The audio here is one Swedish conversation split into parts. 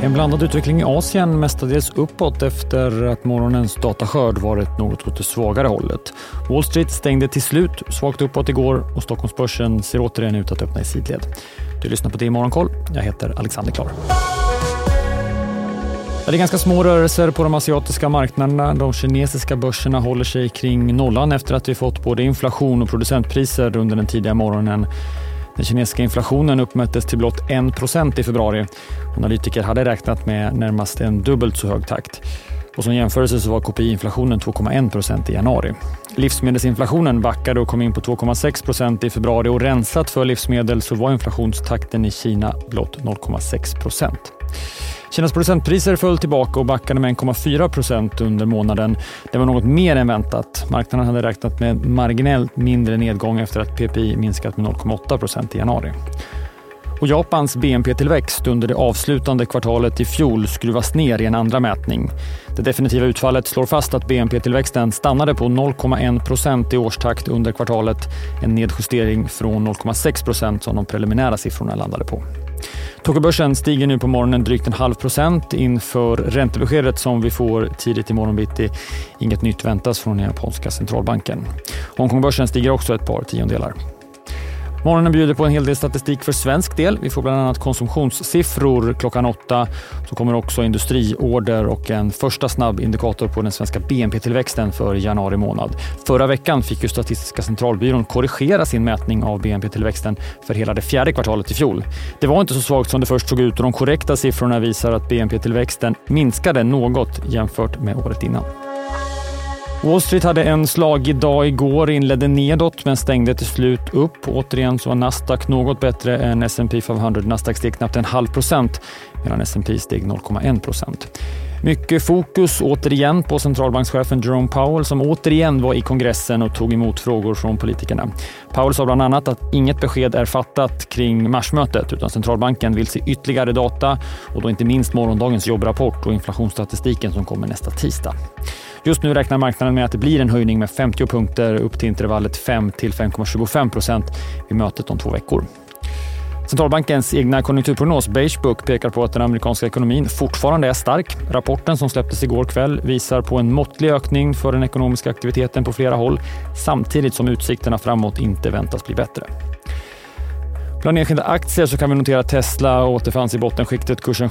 Det är en blandad utveckling i Asien, mestadels uppåt efter att morgonens dataskörd varit något åt det svagare hållet. Wall Street stängde till slut svagt uppåt igår och Stockholmsbörsen ser återigen ut att öppna i sidled. Du lyssnar på det i Morgonkoll. Jag heter Alexander Klar. Det är ganska små rörelser på de asiatiska marknaderna. De kinesiska börserna håller sig kring nollan efter att vi fått både inflation och producentpriser under den tidiga morgonen. Den kinesiska inflationen uppmättes till blott 1% i februari. Analytiker hade räknat med närmast en dubbelt så hög takt. Och som jämförelse så var KPI-inflationen 2,1% i januari. Livsmedelsinflationen backade och kom in på 2,6 procent i februari och rensat för livsmedel så var inflationstakten i Kina blott 0,6 procent. Kinas producentpriser föll tillbaka och backade med 1,4 procent under månaden. Det var något mer än väntat. Marknaden hade räknat med marginellt mindre nedgång efter att PPI minskat med 0,8 procent i januari. Och Japans BNP-tillväxt under det avslutande kvartalet i fjol skruvas ner i en andra mätning. Det definitiva utfallet slår fast att BNP-tillväxten stannade på 0,1 procent i årstakt under kvartalet. En nedjustering från 0,6 procent som de preliminära siffrorna landade på. Tokyobörsen stiger nu på morgonen drygt en halv procent inför räntebeskedet som vi får tidigt i morgon bitti. Inget nytt väntas från den japanska centralbanken. Hongkongbörsen stiger också ett par tiondelar. Morgonen bjuder på en hel del statistik för svensk del. Vi får bland annat konsumtionssiffror klockan åtta. Så kommer också industriorder och en första snabb indikator på den svenska BNP-tillväxten för januari månad. Förra veckan fick ju Statistiska centralbyrån korrigera sin mätning av BNP-tillväxten för hela det fjärde kvartalet i fjol. Det var inte så svagt som det först såg ut och de korrekta siffrorna visar att BNP-tillväxten minskade något jämfört med året innan. Wall Street hade en slagig dag igår, inledde nedåt men stängde till slut upp. Återigen så var Nasdaq något bättre än S&P 500. Nasdaq steg knappt en halv procent medan S&P steg 0,1 procent. Mycket fokus återigen på centralbankschefen Jerome Powell som återigen var i kongressen och tog emot frågor från politikerna. Powell sa bland annat att inget besked är fattat kring marsmötet utan centralbanken vill se ytterligare data och då inte minst morgondagens jobbrapport och inflationsstatistiken som kommer nästa tisdag. Just nu räknar marknaden med att det blir en höjning med 50 punkter upp till intervallet 5 till 5,25 procent vid mötet om två veckor. Centralbankens egna konjunkturprognos Beigebook pekar på att den amerikanska ekonomin fortfarande är stark. Rapporten som släpptes igår kväll visar på en måttlig ökning för den ekonomiska aktiviteten på flera håll samtidigt som utsikterna framåt inte väntas bli bättre. Bland enskilda aktier så kan vi notera att Tesla återfanns i bottenskiktet. Kursen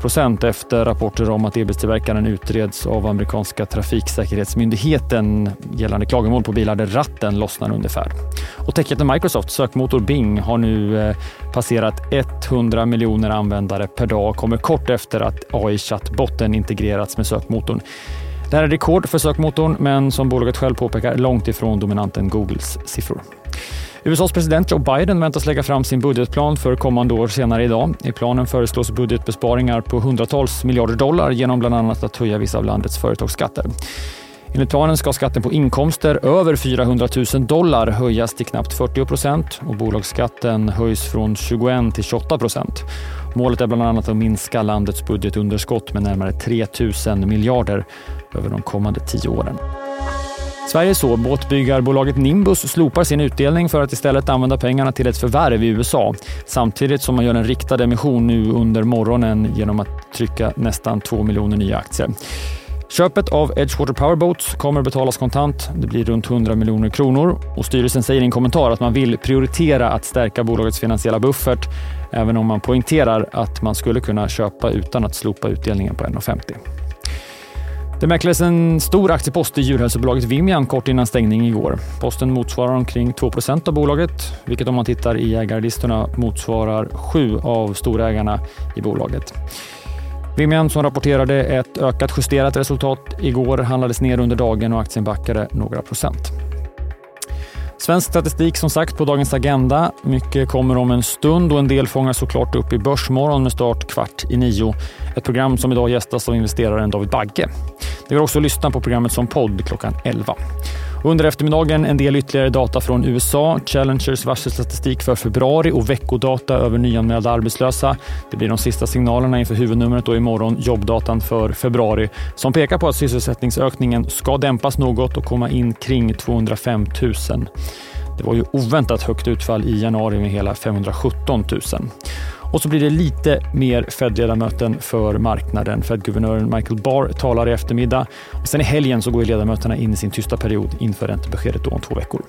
Procent efter rapporter om att elbilstillverkaren utreds av amerikanska trafiksäkerhetsmyndigheten gällande klagomål på bilar där ratten lossnar under färd. Och techjätten Microsoft sökmotor Bing har nu eh, passerat 100 miljoner användare per dag och kommer kort efter att AI-chattbotten integrerats med sökmotorn. Det här är rekord för sökmotorn, men som bolaget själv påpekar långt ifrån dominanten Googles siffror. USAs president Joe Biden väntas lägga fram sin budgetplan för kommande år senare idag. I planen föreslås budgetbesparingar på hundratals miljarder dollar genom bland annat att höja vissa av landets företagsskatter. Enligt planen ska skatten på inkomster över 400 000 dollar höjas till knappt 40 procent och bolagsskatten höjs från 21 till 28 procent. Målet är bland annat att minska landets budgetunderskott med närmare 3 000 miljarder över de kommande tio åren. Sveriges så. Båtbyggarbolaget Nimbus slopar sin utdelning för att istället använda pengarna till ett förvärv i USA. Samtidigt som man gör en riktad emission nu under morgonen genom att trycka nästan 2 miljoner nya aktier. Köpet av Edgewater Powerboats kommer betalas kontant. Det blir runt 100 miljoner kronor och styrelsen säger i en kommentar att man vill prioritera att stärka bolagets finansiella buffert, även om man poängterar att man skulle kunna köpa utan att slopa utdelningen på 1,50. Det mäklades en stor aktiepost i djurhälsobolaget Vimian kort innan stängning igår. Posten motsvarar omkring 2% av bolaget, vilket om man tittar i ägarlistorna motsvarar sju av storägarna i bolaget. Vimian som rapporterade ett ökat justerat resultat igår handlades ner under dagen och aktien backade några procent. Svensk statistik som sagt på dagens agenda. Mycket kommer om en stund och en del fångar såklart upp i Börsmorgon med start kvart i nio. Ett program som idag gästas av investeraren David Bagge. Det går också att lyssna på programmet som podd klockan 11. Under eftermiddagen en del ytterligare data från USA, Challengers varselstatistik för februari och veckodata över nyanmälda arbetslösa. Det blir de sista signalerna inför huvudnumret och imorgon jobbdatan för februari som pekar på att sysselsättningsökningen ska dämpas något och komma in kring 205 000. Det var ju oväntat högt utfall i januari med hela 517 000. Och så blir det lite mer Fed-ledamöten för marknaden. Fed-guvernören Michael Barr talar i eftermiddag. Och sen i helgen så går ledamöterna in i sin tysta period inför räntebeskedet då om två veckor.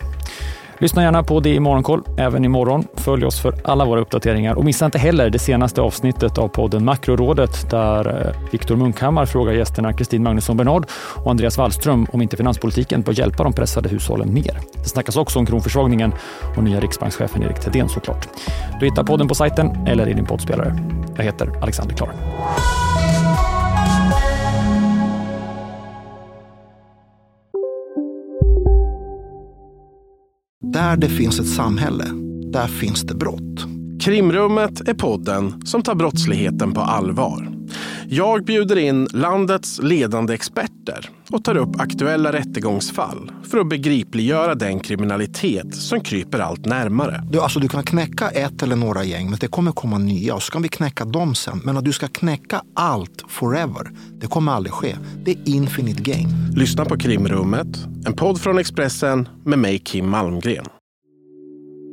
Lyssna gärna på det i Morgonkoll även imorgon. Följ oss för alla våra uppdateringar och missa inte heller det senaste avsnittet av podden Makrorådet där eh, Viktor Munkhammar frågar gästerna Kristin Magnusson Bernard och Andreas Wallström om inte finanspolitiken bör hjälpa de pressade hushållen mer. Det snackas också om kronförsvagningen och nya riksbankschefen Erik Thedéen såklart. Du hittar podden på sajten eller i din poddspelare. Jag heter Alexander Klar. Där det finns ett samhälle, där finns det brott. Krimrummet är podden som tar brottsligheten på allvar. Jag bjuder in landets ledande experter och tar upp aktuella rättegångsfall för att begripliggöra den kriminalitet som kryper allt närmare. Du, alltså, du kan knäcka ett eller några gäng, men det kommer komma nya och så kan vi knäcka dem sen. Men att du ska knäcka allt forever, det kommer aldrig ske. Det är infinite game. Lyssna på Krimrummet, en podd från Expressen med mig Kim Malmgren.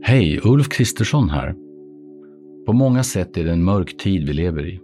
Hej, Ulf Kristersson här. På många sätt är det en mörk tid vi lever i.